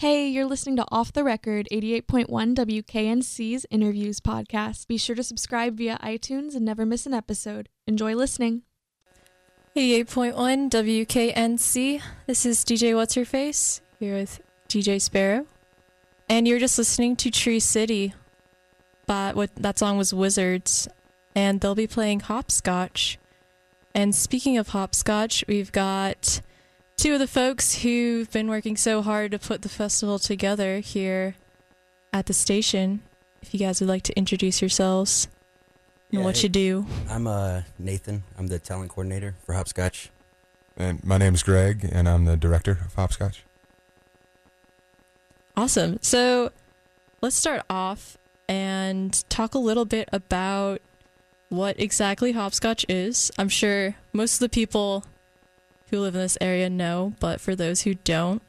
Hey, you're listening to Off the Record 88.1 WKNC's Interviews podcast. Be sure to subscribe via iTunes and never miss an episode. Enjoy listening. 88.1 WKNC. This is DJ What's Her Face here with DJ Sparrow. And you're just listening to Tree City. But what that song was Wizards. And they'll be playing Hopscotch. And speaking of hopscotch, we've got two of the folks who've been working so hard to put the festival together here at the station. If you guys would like to introduce yourselves and Yeah, what hey. you do. I'm uh, Nathan. I'm the talent coordinator for Hopscotch. And my name's Greg, and I'm the director of Hopscotch. Awesome. So let's start off and talk a little bit about what exactly hopscotch is. I'm sure most of the people who live in this area know, but for those who don't,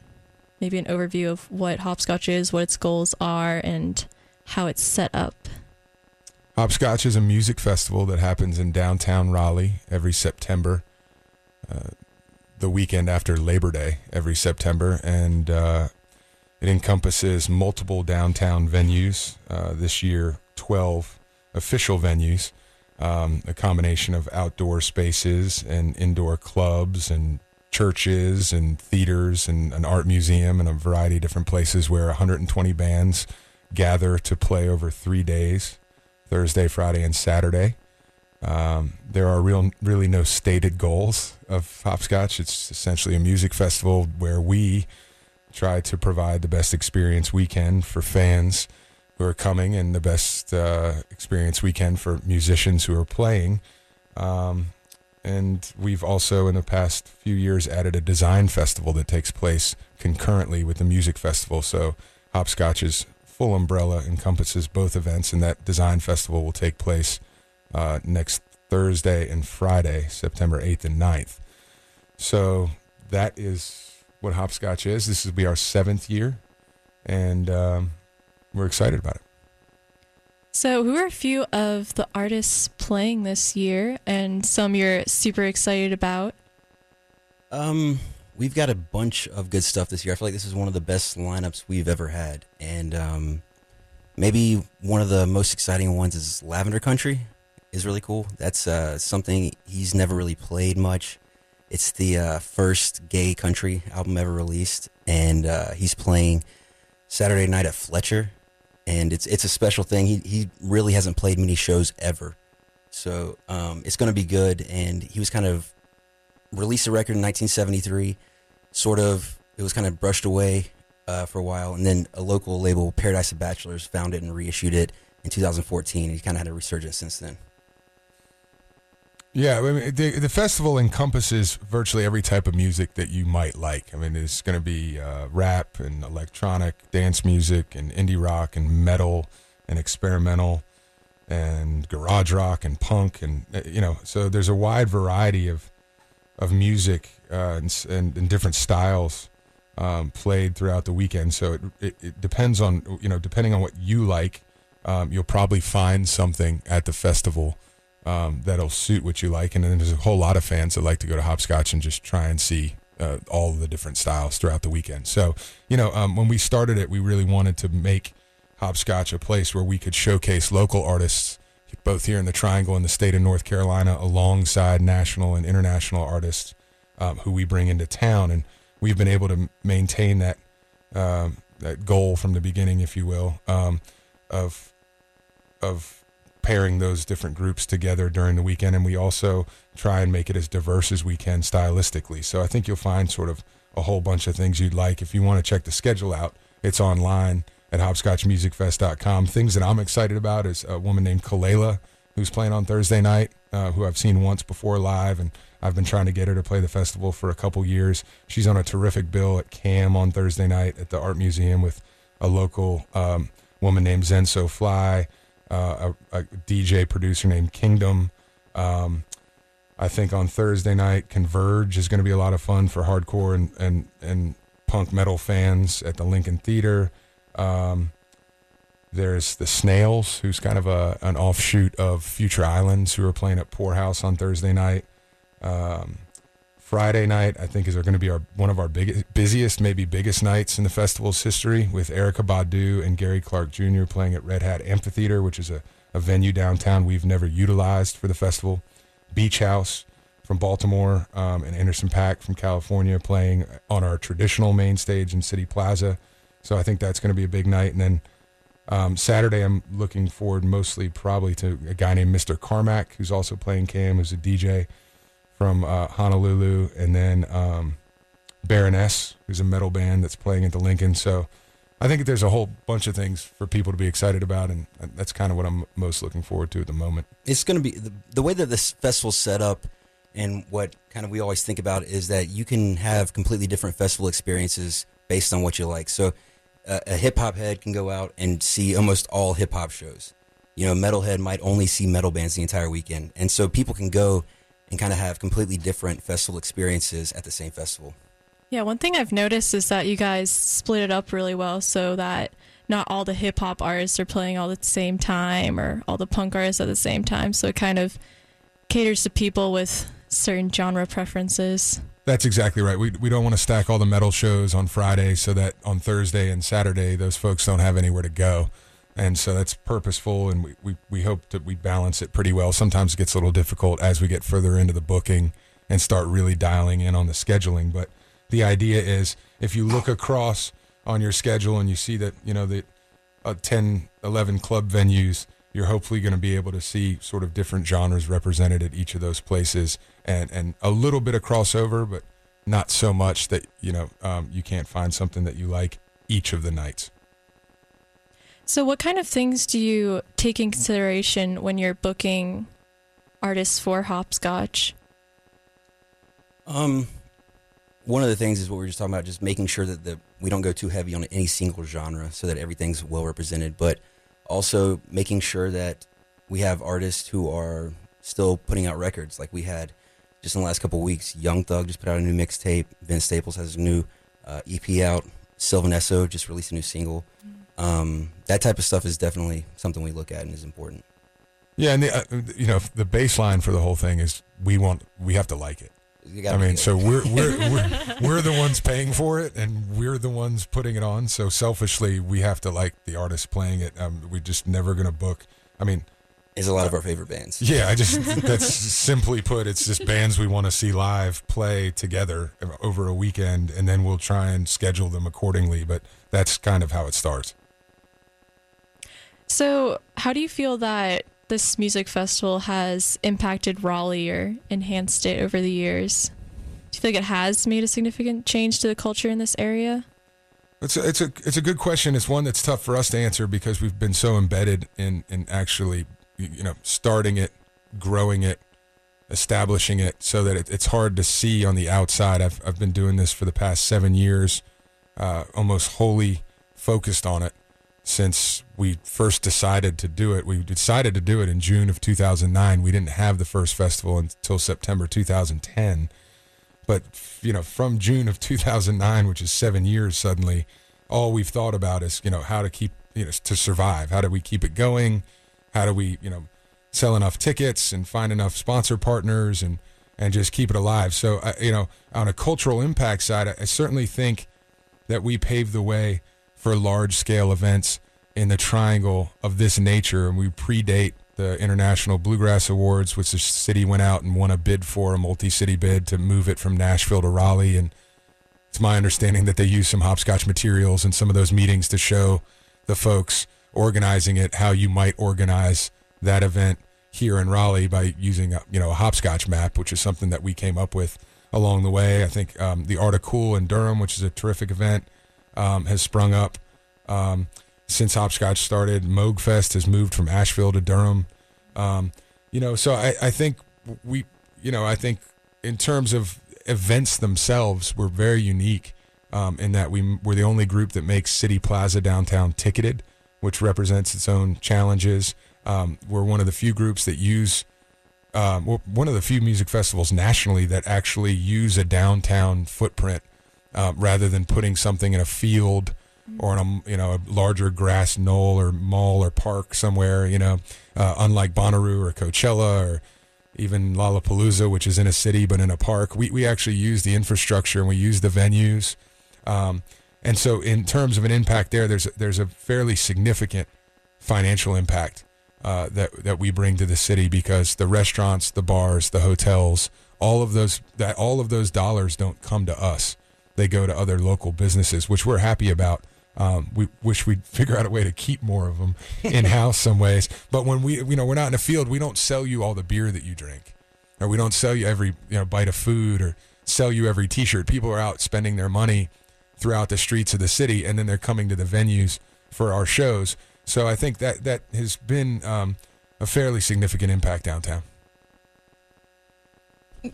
maybe an overview of what hopscotch is, what its goals are, and how it's set up. Hopscotch is a music festival that happens in downtown Raleigh every September, uh, the weekend after Labor Day every September, and uh, it encompasses multiple downtown venues. Uh, this year, 12 official venues, um, a combination of outdoor spaces and indoor clubs and churches and theaters and an art museum and a variety of different places where 120 bands gather to play over three days. Thursday, Friday, and Saturday. Um, there are real, really no stated goals of Hopscotch. It's essentially a music festival where we try to provide the best experience we can for fans who are coming and the best uh, experience we can for musicians who are playing. Um, and we've also, in the past few years, added a design festival that takes place concurrently with the music festival. So Hopscotch's full umbrella encompasses both events, and that design festival will take place uh, next Thursday and Friday, September 8th and 9th. So that is what Hopscotch is. This will be our seventh year, and um, we're excited about it. So, who are a few of the artists playing this year and some you're super excited about? Um, we've got a bunch of good stuff this year. I feel like this is one of the best lineups we've ever had, and um, maybe one of the most exciting ones is Lavender Country. is really cool. That's uh, something he's never really played much. It's the uh, first gay country album ever released, and uh, he's playing Saturday night at Fletcher, and it's it's a special thing. He he really hasn't played many shows ever, so um, it's going to be good. And he was kind of released a record in 1973, sort of it was kind of brushed away uh, for a while, and then a local label, Paradise of Bachelors, found it and reissued it in 2014. He kind of had a resurgence since then. Yeah, I mean, the, the festival encompasses virtually every type of music that you might like. I mean, there's going to be uh, rap and electronic, dance music, and indie rock, and metal, and experimental, and garage rock, and punk, and uh, you know, so there's a wide variety of of music uh, and, and, and different styles um, played throughout the weekend. So it, it, it depends on you know, depending on what you like, um, you'll probably find something at the festival um, that'll suit what you like. And then there's a whole lot of fans that like to go to Hopscotch and just try and see uh, all the different styles throughout the weekend. So, you know, um, when we started it, we really wanted to make Hopscotch a place where we could showcase local artists, both here in the Triangle and the state of North Carolina, alongside national and international artists um, who we bring into town. And we've been able to maintain that um, that goal from the beginning, if you will, um, of of pairing those different groups together during the weekend and we also try and make it as diverse as we can stylistically. So i think you'll find sort of a whole bunch of things you'd like. If you want to check the schedule out it's online at hopscotchmusicfest.com things that i'm excited about is a woman named Kelela who's playing on thursday night uh, who i've seen once before live and i've been trying to get her to play the festival for a couple years. She's on a terrific bill at cam on thursday night at the art museum with a local um, woman named zenso fly uh, a, a DJ producer named Kingdom. Um, I think on Thursday night, Converge is going to be a lot of fun for hardcore and, and, and punk metal fans at the Lincoln Theater. Um, there's the Snails, who's kind of a, an offshoot of Future Islands, who are playing at Pour House on Thursday night. Um, Friday night, I think, is going to be our one of our biggest, busiest, maybe biggest nights in the festival's history, with Erykah Badu and Gary Clark Jr. playing at Red Hat Amphitheater, which is a, a venue downtown we've never utilized for the festival. Beach House from Baltimore um, and Anderson .Paak from California playing on our traditional main stage in City Plaza. So I think that's going to be a big night. And then um, Saturday, I'm looking forward mostly probably to a guy named Mr. Carmack, who's also playing Cam, who's a DJ from uh, Honolulu, and then um, Baroness, who's a metal band that's playing at the Lincoln. So I think there's a whole bunch of things for people to be excited about, and that's kind of what I'm most looking forward to at the moment. It's going to be the, the way that this festival's set up, and what kind of we always think about is that you can have completely different festival experiences based on what you like. So a, a hip hop head can go out and see almost all hip hop shows. You know, metalhead might only see metal bands the entire weekend, and so people can go and kind of have completely different festival experiences at the same festival. Yeah, one thing I've noticed is that you guys split it up really well so that not all the hip hop artists are playing all at the same time or all the punk artists at the same time. So it kind of caters to people with certain genre preferences. That's exactly right. We, we don't want to stack all the metal shows on Friday so that on Thursday and Saturday those folks don't have anywhere to go. And so that's purposeful, and we, we, we hope that we balance it pretty well. Sometimes it gets a little difficult as we get further into the booking and start really dialing in on the scheduling. But the idea is if you look across on your schedule and you see that, you know, the uh, 10, 11 club venues, you're hopefully going to be able to see sort of different genres represented at each of those places and, and a little bit of crossover, but not so much that, you know, um, you can't find something that you like each of the nights. So, what kind of things do you take in consideration when you're booking artists for hopscotch? Um, one of the things is what we are just talking about, just making sure that the we don't go too heavy on any single genre, so that everything's well represented. But also making sure that we have artists who are still putting out records. Like we had just in the last couple weeks, Young Thug just put out a new mixtape. Vince Staples has a new uh, EP out. Sylvan Esso just released a new single. Um, that type of stuff is definitely something we look at and is important. Yeah, and the, uh, you know the baseline for the whole thing is we want we have to like it. I mean, so we're we're, we're we're the ones paying for it, and we're the ones putting it on. So selfishly, we have to like the artist playing it. Um, we're just never going to book. I mean, it's a lot of our favorite bands. Yeah, I just that's simply put, it's just bands we want to see live play together over a weekend, and then we'll try and schedule them accordingly. But that's kind of how it starts. So, how do you feel that this music festival has impacted Raleigh or enhanced it over the years? Do you feel like it has made a significant change to the culture in this area? It's a, it's a it's a good question. It's one that's tough for us to answer because we've been so embedded in in actually you know starting it, growing it, establishing it, so that it, it's hard to see on the outside. I've I've been doing this for the past seven years, uh, almost wholly focused on it, since we first decided to do it. We decided to do it in June of 2009. We didn't have the first festival until September 2010. But, you know, from June of 2009, which is seven years suddenly, all we've thought about is, you know, how to keep, you know, to survive. How do we keep it going? How do we, you know, sell enough tickets and find enough sponsor partners and, and just keep it alive? So, uh, you know, on a cultural impact side, I, I certainly think that we paved the way for large scale events in the triangle of this nature. And we predate the International Bluegrass Awards, which the city went out and won a bid for, a multi city bid to move it from Nashville to Raleigh. And it's my understanding that they used some hopscotch materials in some of those meetings to show the folks organizing it how you might organize that event here in Raleigh by using a, you know a hopscotch map, which is something that we came up with along the way. I think um, the Art of Cool in Durham, which is a terrific event, um, has sprung up um, since Hopscotch started. Moogfest has moved from Asheville to Durham. Um, you know, so I, I think we, you know, I think in terms of events themselves, we're very unique um, in that we, we're the only group that makes City Plaza downtown ticketed, which represents its own challenges. Um, we're one of the few groups that use um, one of the few music festivals nationally that actually use a downtown footprint uh, rather than putting something in a field or in a you know a larger grass knoll or mall or park somewhere. You know, uh, unlike Bonnaroo or Coachella or even Lollapalooza, which is in a city but in a park. We we actually use the infrastructure and we use the venues. Um, and so, in terms of an impact there, there's there's a fairly significant financial impact uh, that that we bring to the city because the restaurants, the bars, the hotels, all of those that all of those dollars don't come to us; they go to other local businesses, which we're happy about. Um, we wish we'd figure out a way to keep more of them in house some ways. But when we, you know, we're not in a field, we don't sell you all the beer that you drink, or we don't sell you every you know bite of food, or sell you every T-shirt. People are out spending their money throughout the streets of the city, and then they're coming to the venues for our shows. So I think that that has been um, a fairly significant impact downtown.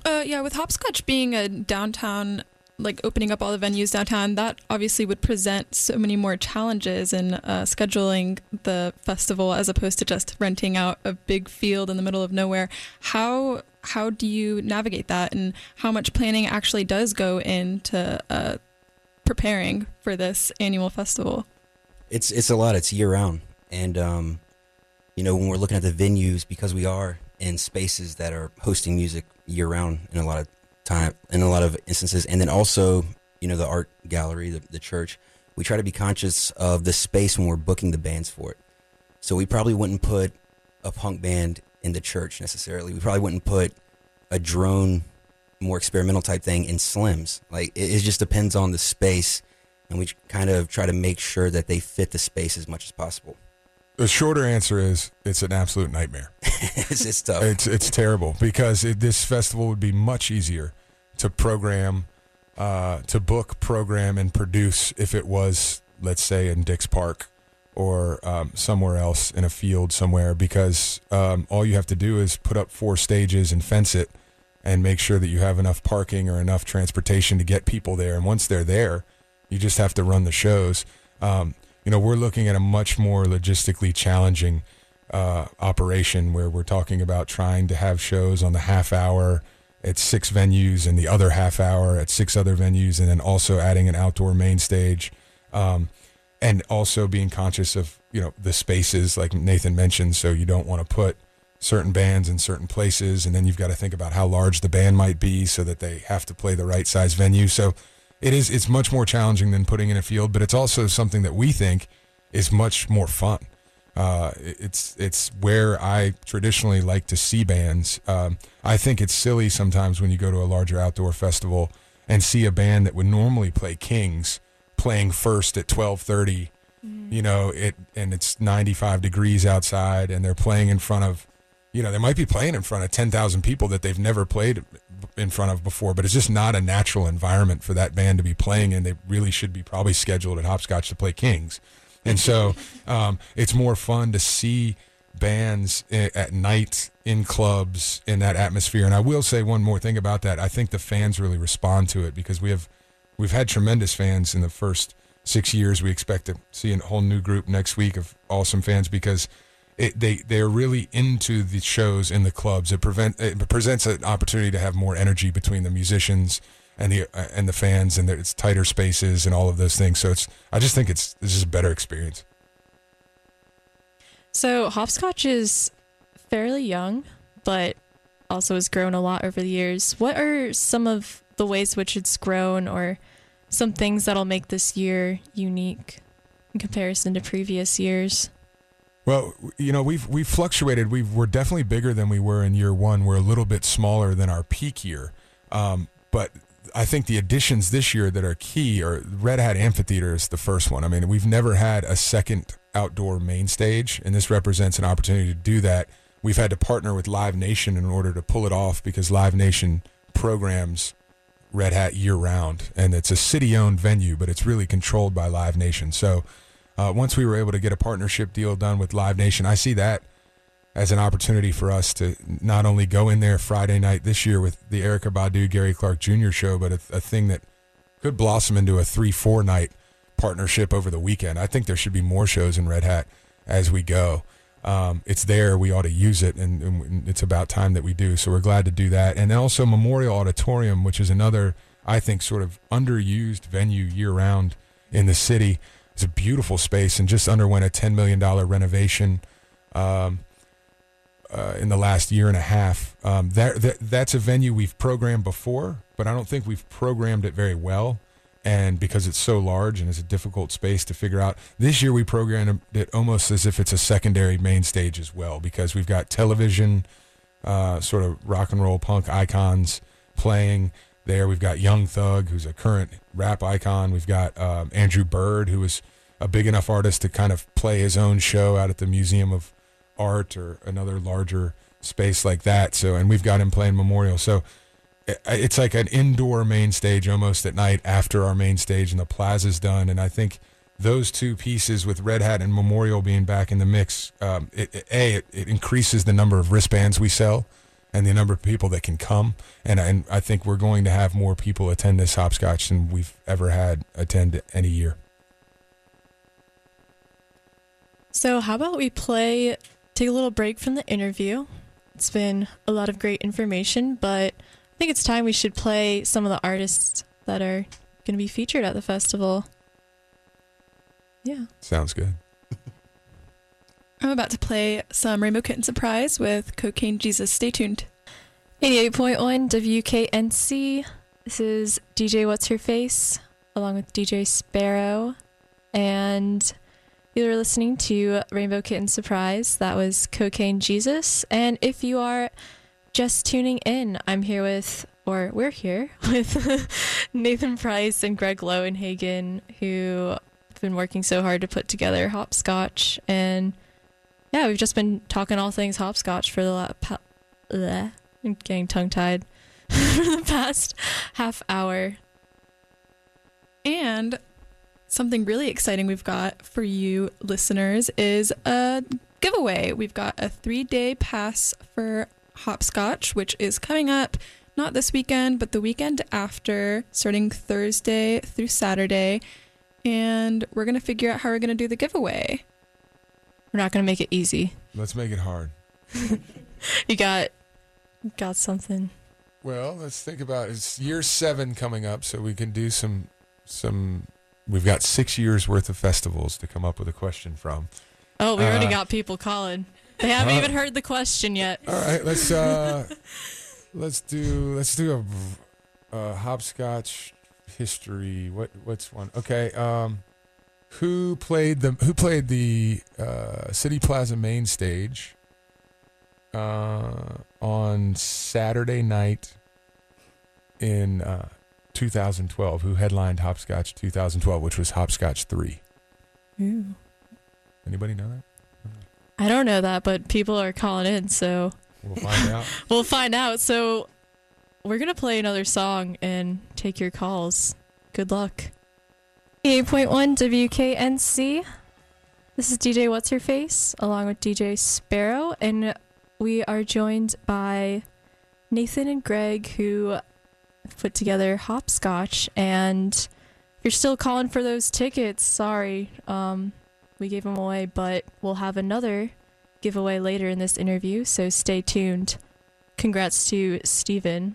Uh, yeah, with Hopscotch being a downtown, like opening up all the venues downtown, that obviously would present so many more challenges in uh, scheduling the festival as opposed to just renting out a big field in the middle of nowhere. How how do you navigate that, and how much planning actually does go into uh, preparing for this annual festival? It's it's a lot. It's year round, and um, you know when we're looking at the venues because we are in spaces that are hosting music year round in a lot of time in a lot of instances, and then also you know the art gallery, the, the church. We try to be conscious of the space when we're booking the bands for it. So we probably wouldn't put a punk band in the church necessarily. We probably wouldn't put a drone, more experimental type thing in Slims. Like it, it just depends on the space, and we kind of try to make sure that they fit the space as much as possible. The shorter answer is it's an absolute nightmare. it's, it's tough. It's it's terrible because it, this festival would be much easier to program, uh, to book, program, and produce if it was, let's say, in Dix Park or um, somewhere else in a field somewhere. Because um, all you have to do is put up four stages and fence it, and make sure that you have enough parking or enough transportation to get people there. And once they're there, you just have to run the shows. Um, you know, we're looking at a much more logistically challenging uh, operation where we're talking about trying to have shows on the half hour at six venues and the other half hour at six other venues, and then also adding an outdoor main stage, um, and also being conscious of you know the spaces like Nathan mentioned. So you don't want to put certain bands in certain places, and then you've got to think about how large the band might be so that they have to play the right size venue. So it is it's much more challenging than putting in a field, but it's also something that we think is much more fun. Uh, it's it's where I traditionally like to see bands. Um, I think it's silly sometimes when you go to a larger outdoor festival and see a band that would normally play Kings playing first at twelve thirty. You know, it and it's ninety five degrees outside, and they're playing in front of, you know, they might be playing in front of ten thousand people that they've never played in front of before, but it's just not a natural environment for that band to be playing in. They really should be probably scheduled at Hopscotch to play Kings. And so um, it's more fun to see bands at night in clubs in that atmosphere. And I will say one more thing about that. I think the fans really respond to it because we have we've had tremendous fans in the first six years. We expect to see a whole new group next week of awesome fans because it, they they're really into the shows in the clubs. It prevent it presents an opportunity to have more energy between the musicians and the uh, and the fans, and it's tighter spaces and all of those things. So it's I just think it's it's just a better experience. So hopscotch is fairly young, but also has grown a lot over the years. What are some of the ways which it's grown, or some things that'll make this year unique in comparison to previous years? Well, you know, we've we've fluctuated. We've we're definitely bigger than we were in year one. We're a little bit smaller than our peak year, um, but I think the additions this year that are key are Red Hat Amphitheater is the first one. I mean, we've never had a second outdoor main stage, and this represents an opportunity to do that. We've had to partner with Live Nation in order to pull it off because Live Nation programs Red Hat year round, and it's a city-owned venue, but it's really controlled by Live Nation. So uh, once we were able to get a partnership deal done with Live Nation, I see that as an opportunity for us to not only go in there Friday night this year with the Erykah Badu Gary Clark Jr. show, but a, a thing that could blossom into a three-four night partnership over the weekend. I think there should be more shows in Red Hat as we go. Um, it's there. We ought to use it, and, and it's about time that we do. So we're glad to do that. And also Memorial Auditorium, which is another, I think, sort of underused venue year round in the city. It's a beautiful space and just underwent a $10 million renovation. Um, uh, in the last year and a half. Um, that, that that's a venue we've programmed before, but I don't think we've programmed it very well. And because it's so large and it's a difficult space to figure out, this year we programmed it almost as if it's a secondary main stage as well, because we've got television, uh, sort of rock and roll punk icons playing there. We've got Young Thug, who's a current rap icon. We've got um, Andrew Bird, who is a big enough artist to kind of play his own show out at the Museum of Art or another larger space like that. So, and we've got him playing Memorial. So, it's like an indoor main stage almost at night after our main stage and the plaza's done. And I think those two pieces with Red Hat and Memorial being back in the mix, um, it, it, a it, it, increases the number of wristbands we sell and the number of people that can come. And, and I think we're going to have more people attend this hopscotch than we've ever had attend any year. So, how about we play, take a little break from the interview? It's been a lot of great information, but I think it's time we should play some of the artists that are going to be featured at the festival. Yeah. Sounds good. I'm about to play some Rainbow Kitten Surprise with Cocaine Jesus. Stay tuned. 88.1 WKNC. This is DJ What's Her Face along with DJ Sparrow. And you were listening to Rainbow Kitten Surprise. That was Cocaine Jesus. And if you are just tuning in, I'm here with, or we're here with Nathan Price and Greg Lowenhaupt, who have been working so hard to put together Hopscotch. And yeah, we've just been talking all things Hopscotch for the la- pa- bleh, getting tongue tied for the past half hour. And something really exciting we've got for you listeners is a giveaway. We've got a three day pass for hopscotch, which is coming up not this weekend, but the weekend after, starting Thursday through Saturday. And we're going to figure out how we're going to do the giveaway. We're not going to make it easy. Let's make it hard. you got got something. Well, let's think about it. it's year 7 coming up so we can do some some We've got six years worth of festivals to come up with a question from. Oh, we already uh, got people calling. They haven't uh, even heard the question yet. All right, let's uh, let's do let's do a, a hopscotch history. What what's one? Okay, um, who played the who played the uh, City Plaza main stage uh, on Saturday night in uh, 2012, who headlined Hopscotch 2012, which was Hopscotch 3. Ooh. Anybody know that? I don't know that, but people are calling in, so we'll find out. we'll find out. So we're gonna play another song and take your calls. Good luck. 8.1 WKNC. This is DJ What's Her Face along with DJ Sparrow, and we are joined by Nathan and Greg, who put together hopscotch and if you're still calling for those tickets sorry um, we gave them away but we'll have another giveaway later in this interview so stay tuned congrats to steven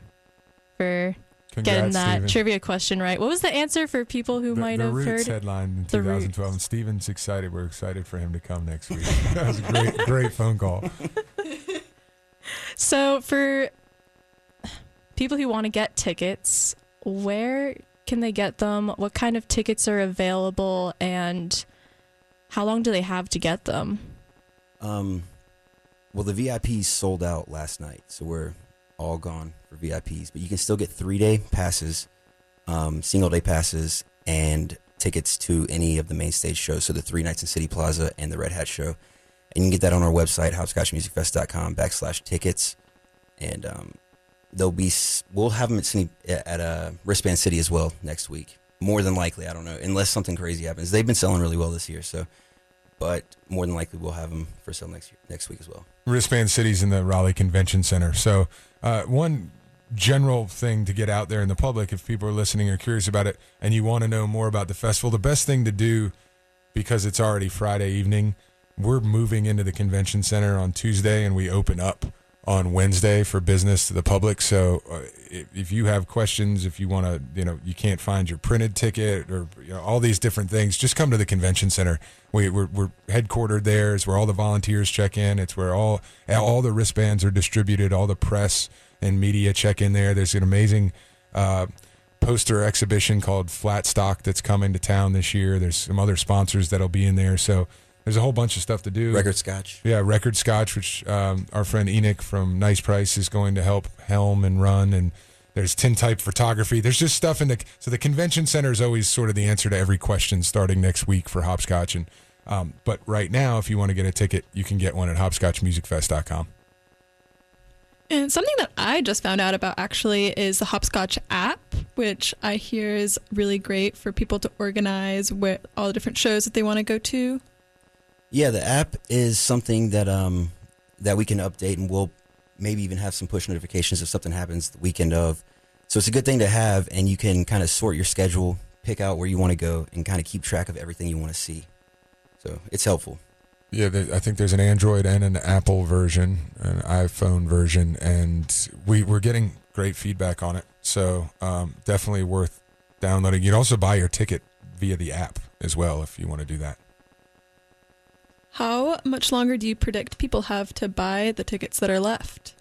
for Congrats, getting that Steven. trivia question right. What was the answer for people who the, might the have Roots heard headline in 2012 and steven's excited. We're excited for him to come next week. That was a great great phone call. So for people who want to get tickets, where can they get them? What kind of tickets are available, and how long do they have to get them? Um, well, the VIPs sold out last night, so we're all gone for VIPs. But you can still get three day passes, um, single day passes, and tickets to any of the main stage shows. So the three nights in City Plaza and the Red Hat show. And you can get that on our website, hopscotchmusicfest.com backslash tickets. And um, they'll be we'll have them at City, at uh, Wristband City as well next week. More than likely, I don't know, unless something crazy happens. They've been selling really well this year, so but more than likely we'll have them for sale next year, next week as well. Wristband City's in the Raleigh Convention Center. So uh, one general thing to get out there in the public, if people are listening or curious about it, and you want to know more about the festival, the best thing to do because it's already Friday evening. We're moving into the convention center on Tuesday, and we open up on Wednesday for business to the public. So uh, if, if you have questions, if you want to, you know, you can't find your printed ticket or you know, all these different things, just come to the convention center. We, we're, we're headquartered there. It's where all the volunteers check in. It's where all all the wristbands are distributed. All the press and media check in there. There's an amazing uh, poster exhibition called Flatstock that's coming to town this year. There's some other sponsors that'll be in there. So there's a whole bunch of stuff to do. Record Scotch. Yeah, Record Scotch, which um, our friend Enoch from Nice Price is going to help helm and run. And there's tintype photography. There's just stuff in the so the convention center is always sort of the answer to every question starting next week for Hopscotch. And um, but right now, if you want to get a ticket, you can get one at hopscotchmusicfest.com. And something that I just found out about actually is the Hopscotch app, which I hear is really great for people to organize with all the different shows that they want to go to. Yeah, the app is something that um that we can update, and we'll maybe even have some push notifications if something happens the weekend of. So it's a good thing to have, and you can kind of sort your schedule, pick out where you want to go, and kind of keep track of everything you want to see. So it's helpful. Yeah, I think there's an Android and an Apple version, an iPhone version, and we we're getting great feedback on it. So um, definitely worth downloading. You can also buy your ticket via the app as well if you want to do that. How much longer do you predict people have to buy the tickets that are left?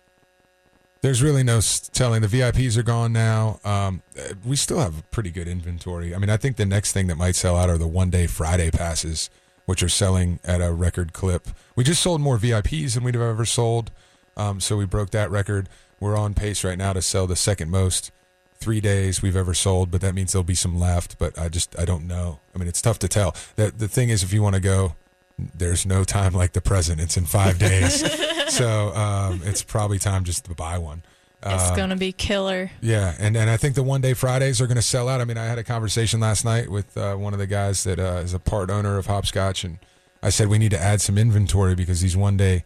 There's really no telling. The VIPs are gone now. Um, we still have a pretty good inventory. I mean, I think the next thing that might sell out are the one day Friday passes, which are selling at a record clip. We just sold more VIPs than we'd have ever sold. Um, so we broke that record. We're on pace right now to sell the second most three days we've ever sold, but that means there'll be some left. But I just I don't know. I mean, it's tough to tell. The the thing is, if you want to go, there's no time like the present. It's in five days, so um, it's probably time just to buy one. It's Uh, gonna be killer. yeah, and and I think the one day Fridays are going to sell out. I mean, I had a conversation last night with uh, one of the guys that uh, is a part owner of Hopscotch, and I said we need to add some inventory because these one day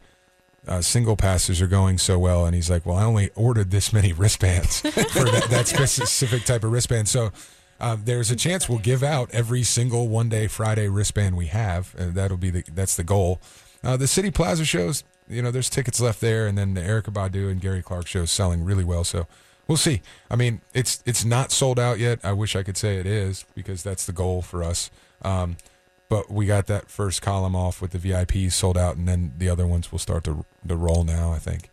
uh, single passes are going so well. And he's like, "Well, I only ordered this many wristbands for that, that specific type of wristband." So uh, there's a chance we'll give out every single one day Friday wristband we have, and that'll be the that's the goal. Uh, the City Plaza shows, you know, there's tickets left there, and then the Erykah Badu and Gary Clark show is selling really well. So we'll see. I mean, it's it's not sold out yet. I wish I could say it is because that's the goal for us. Um, but we got that first column off with the VIPs sold out, and then the other ones will start to to roll now. I think.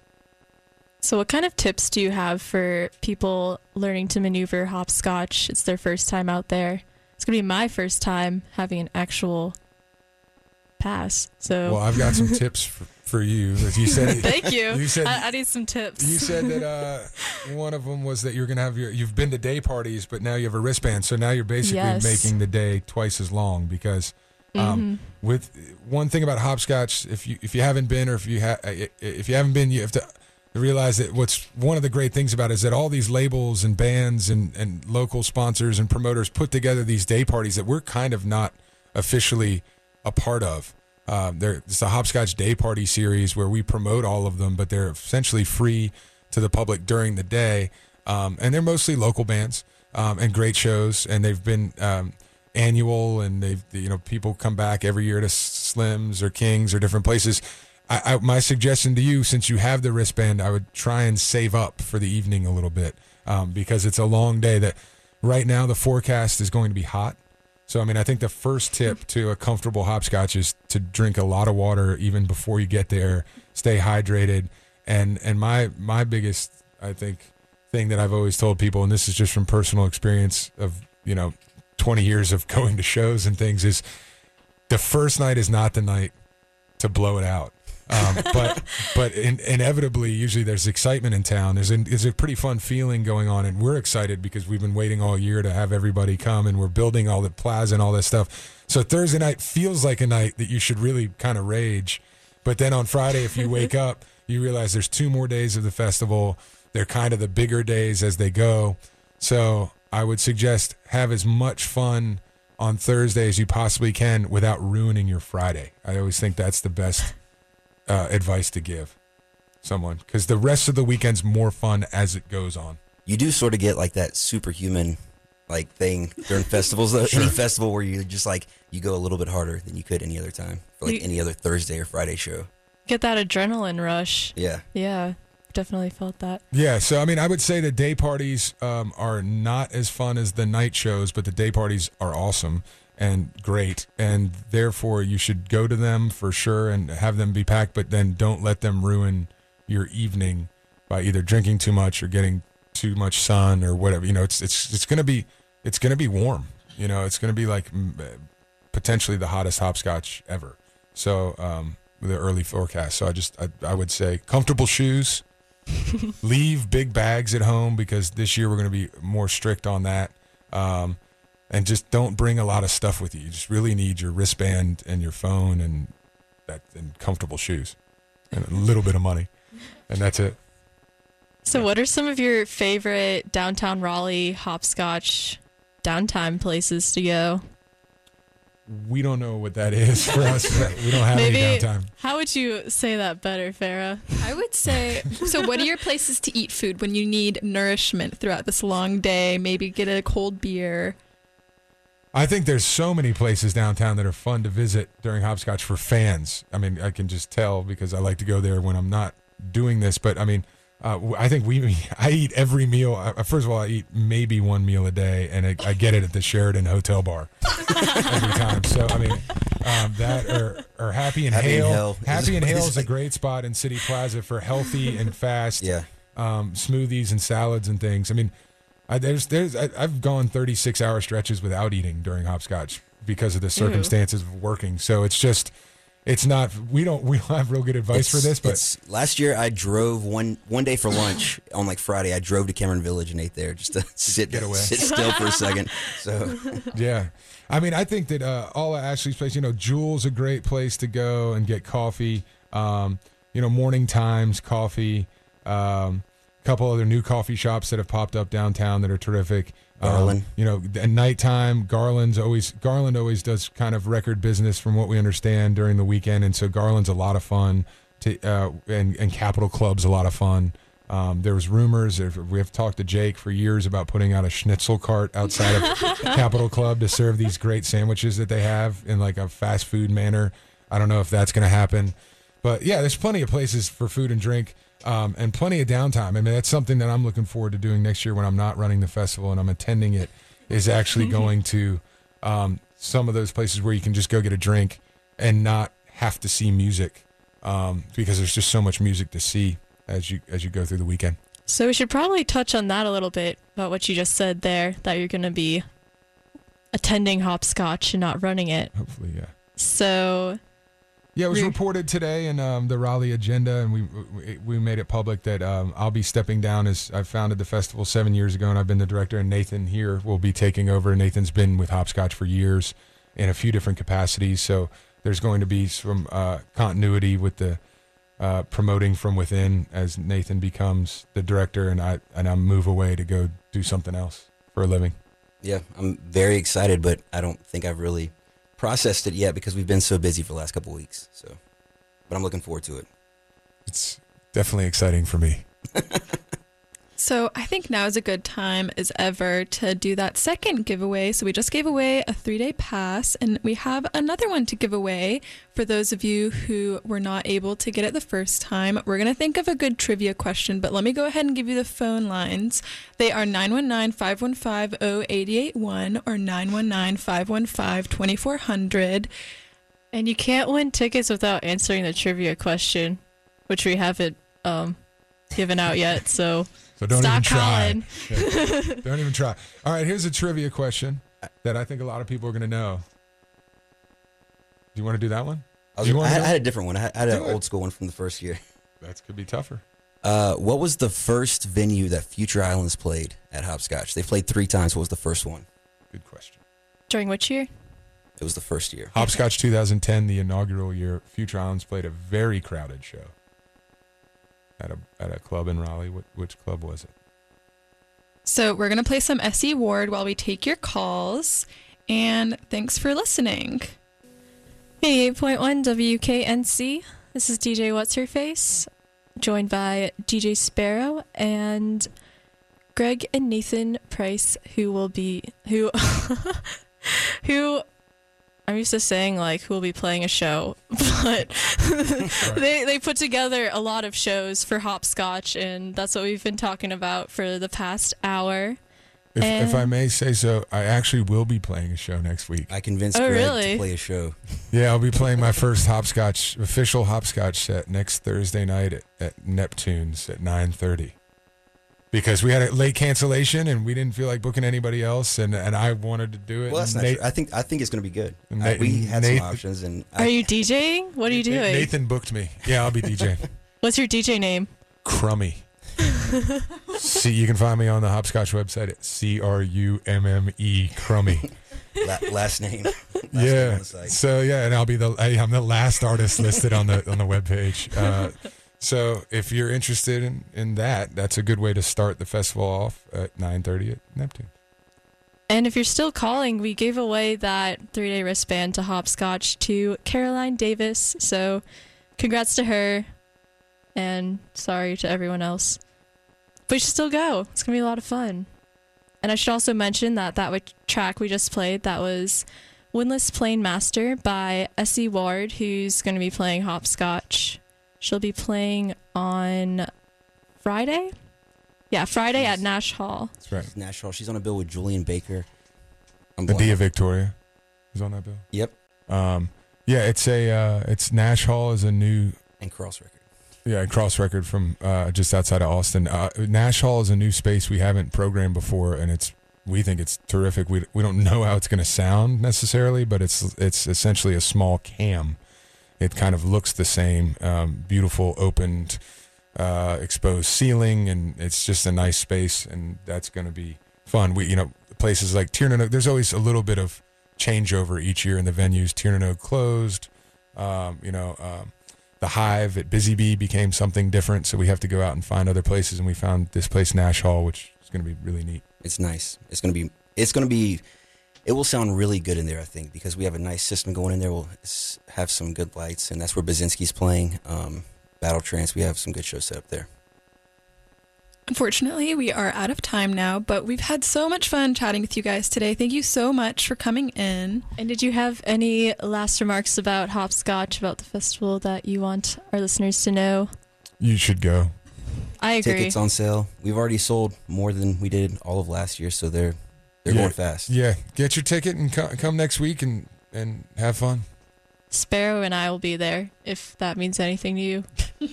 So, what kind of tips do you have for people learning to maneuver hopscotch? It's their first time out there. It's gonna be my first time having an actual pass. So, Well, I've got some tips for, for you. As you said, thank you. You said I, I need some tips. You said that uh, one of them was that you're gonna have your. You've been to day parties, but now you have a wristband. So now you're basically Yes. making the day twice as long because um, Mhm. with one thing about hopscotch, if you if you haven't been or if you ha- if you haven't been, you have to realize that what's one of the great things about it is that all these labels and bands and and local sponsors and promoters put together these day parties that we're kind of not officially a part of. There, it's a hopscotch day party series where we promote all of them, but they're essentially free to the public during the day, um, and they're mostly local bands um, and great shows, and they've been um, annual, and they've you know people come back every year to Slims or Kings or different places. I, I, my suggestion to you, since you have the wristband, I would try and save up for the evening a little bit um, because it's a long day. That right now the forecast is going to be hot. So I mean, I think the first tip mm. to a comfortable hopscotch is to drink a lot of water even before you get there. Stay hydrated, and and my my biggest I think thing that I've always told people, and this is just from personal experience of you know twenty years of going to shows and things, is the first night is not the night to blow it out. Um, but but in, inevitably, usually there's excitement in town. There's, an, there's a pretty fun feeling going on, and we're excited because we've been waiting all year to have everybody come, and we're building all the plaza and all that stuff. So Thursday night feels like a night that you should really kind of rage. But then on Friday, if you wake up, you realize there's two more days of the festival. They're kind of the bigger days as they go. So I would suggest have as much fun on Thursday as you possibly can without ruining your Friday. I always think that's the best uh, advice to give someone because the rest of the weekend's more fun as it goes on. You do sort of get like that superhuman like thing during festivals though. Sure. Any festival where you just like you go a little bit harder than you could any other time for like You- any other Thursday or Friday show. Get that adrenaline rush. Yeah. Yeah. definitely felt that. Yeah, so I mean, I would say the day parties um, are not as fun as the night shows, but the day parties are awesome and great, and therefore you should go to them for sure and have them be packed. But then don't let them ruin your evening by either drinking too much or getting too much sun or whatever. You know, it's it's it's gonna be it's gonna be warm. You know, it's gonna be like mm, uh, potentially the hottest hopscotch ever. So um, the early forecast. So I just I, I would say comfortable shoes. leave big bags at home because this year we're going to be more strict on that. Um, and just don't bring a lot of stuff with you. You just really need your wristband and your phone and that and comfortable shoes and a little bit of money, and that's it. So, what are some of your favorite downtown Raleigh hopscotch downtime places to go? We don't know what that is for us. we don't have Maybe- any downtime. How would you say that better, Farah? I would say so. What are your places to eat food when you need nourishment throughout this long day? Maybe get a cold beer. I think there's so many places downtown that are fun to visit during hopscotch for fans. I mean, I can just tell because I like to go there when I'm not doing this. But I mean, uh, w- I think we I eat every meal. Uh, first of all, I eat maybe one meal a day, and I, I get it at the Sheraton Hotel Bar every time. So I mean, um, that or, or Happy and Happy and Hale. Hale Happy and Hale is is a great spot in City Plaza for healthy and fast Yeah. um, smoothies and salads and things. I mean, I, there's there's I, I've gone 36 hour stretches without eating during hopscotch because of the circumstances of working. So it's just it's not we don't we don't have real good advice for this, but last year I drove one one day for lunch on like Friday. I drove to Cameron Village and ate there just to sit Get away. sit still for a second. So yeah. I mean, I think that uh, all of Ashley's place, you know, Jewel's a great place to go and get coffee. Um, you know, Morning Times coffee. Um, couple other new coffee shops that have popped up downtown that are terrific. Um, Garland. you know, at nighttime, Garland's always Garland always does kind of record business from what we understand during the weekend, and so Garland's a lot of fun. To uh, and and Capital Club's a lot of fun. Um, there was rumors. if- We have talked to Jake for years about putting out a schnitzel cart outside of Capital Club to serve these great sandwiches that they have in like a fast food manner. I don't know if that's going to happen, but yeah, there's plenty of places for food and drink. Um, and plenty of downtime. I mean, that's something that I'm looking forward to doing next year when I'm not running the festival and I'm attending it. Is actually going to um, some of those places where you can just go get a drink and not have to see music um, because there's just so much music to see as you as you go through the weekend. So, we should probably touch on that a little bit about what you just said there that you're going to be attending hopscotch and not running it. Hopefully, yeah. So, Yeah, it was reported today in um, the Raleigh agenda, and we we, we made it public that um, I'll be stepping down as I founded the festival seven years ago, and I've been the director. And Nathan here will be taking over. Nathan's been with Hopscotch for years in a few different capacities, so there's going to be some uh, continuity with the uh, promoting from within as Nathan becomes the director, and I and I move away to go do something else for a living. yeah, I'm very excited, but I don't think I've really processed it yet because we've been so busy for the last couple weeks. So, but I'm looking forward to it. It's definitely exciting for me. So I think now is a good time as ever to do that second giveaway. So we just gave away a three day pass, and we have another one to give away for those of you who were not able to get it the first time. We're going to think of a good trivia question, but let me go ahead and give you the phone lines. They are 919 515 0881 or 919 515 2400. and you can't win tickets without answering the trivia question, which we haven't um, given out yet. So, So don't stop even try. calling. Yeah. Don't even try. All right, here's a trivia question that I think a lot of people are going to know. Do you want to do that one? I, was, You I, had. I had a different one. I had, I had an it. old school one from the first year. That could be tougher. Uh, what was the first venue that Future Islands played at Hopscotch? They played three times. What was the first one? Good question. During which year? It was the first year. Hopscotch 2010, the inaugural year, Future Islands played a very crowded show at a at a club in Raleigh. What, which club was it? So we're going to play some SE Ward while we take your calls. And thanks for listening. 88.1 WKNC. This is DJ What's Her Face, joined by DJ Sparrow and Greg and Nathan Price, who will be who who I'm used to saying like who will be playing a show, but they they put together a lot of shows for Hopscotch, and that's what we've been talking about for the past hour. If, if I may say so, I actually will be playing a show next week. I convinced Oh, Greg really? to play a show. Yeah, I'll be playing my first hopscotch official hopscotch set next Thursday night at, at Neptune's at nine thirty. Because we had a late cancellation and we didn't feel like booking anybody else, and, and I wanted to do it. Well, that's and not Nate- true. I think I think it's going to be good. And I- we had Nathan- some options, and Are I, you DJing? What are you doing? Nathan booked me. Yeah, I'll be DJ. What's your DJ name? Crummy. See, you can find me on the Hopscotch website at C R U M M E Crummy. la- last name. Last name yeah. on the site. So yeah, and I'll be the I, I'm the last artist listed on the on the webpage. Uh, so if you're interested in, in that, that's a good way to start the festival off at 9:30 at Neptune. And if you're still calling, we gave away that three day wristband to Hopscotch to Caroline Davis. So congrats to her. And sorry to everyone else. But you should still go. It's going to be a lot of fun. And I should also mention that that track we just played, that was Windless Plane Master by Essie Ward, who's going to be playing Hopscotch. She'll be playing on Friday? Yeah, Friday at Nash Hall. That's right. She's Nashville. She's on a bill with Julien Baker. I'm The blown. Dia Victoria is on that bill. Yep, Um, yeah, it's a uh, it's Nash Hall is a new and Cross Record. Yeah, cross record from uh, just outside of Austin. Uh, Nash Hall is a new space we haven't programmed before, and it's we think it's terrific. We we don't know how it's going to sound necessarily, but it's it's essentially a small cam. It kind of looks the same, um, beautiful opened, uh, exposed ceiling, and it's just a nice space, and that's going to be fun. We you know places like Tir na nOg. There's always a little bit of changeover each year in the venues. Tir na nOg closed. Um, you know. Um, the hive at Busy Bee became something different, so we have to go out and find other places. And we found this place, Nash Hall, which is going to be really neat. It's nice. It's gonna be. It's gonna be. It will sound really good in there, I think, because we have a nice system going in there. We'll have some good lights, and that's where Basinski's playing. Um, Battle Trance. We have some good shows set up there. Unfortunately, we are out of time now, but we've had so much fun chatting with you guys today. Thank you so much for coming in. And did you have any last remarks about Hopscotch, about the festival that you want our listeners to know? You should go. I agree. Tickets on sale. We've already sold more than we did all of last year, so they're they're Yeah. going fast. Yeah, get your ticket and co- come next week and and have fun. Sparrow and I will be there if that means anything to you.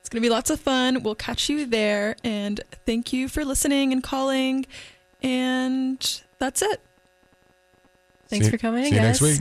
It's going to be lots of fun. We'll catch you there. And thank you for listening and calling. And that's it. Thanks See- for coming, See you guys. next week.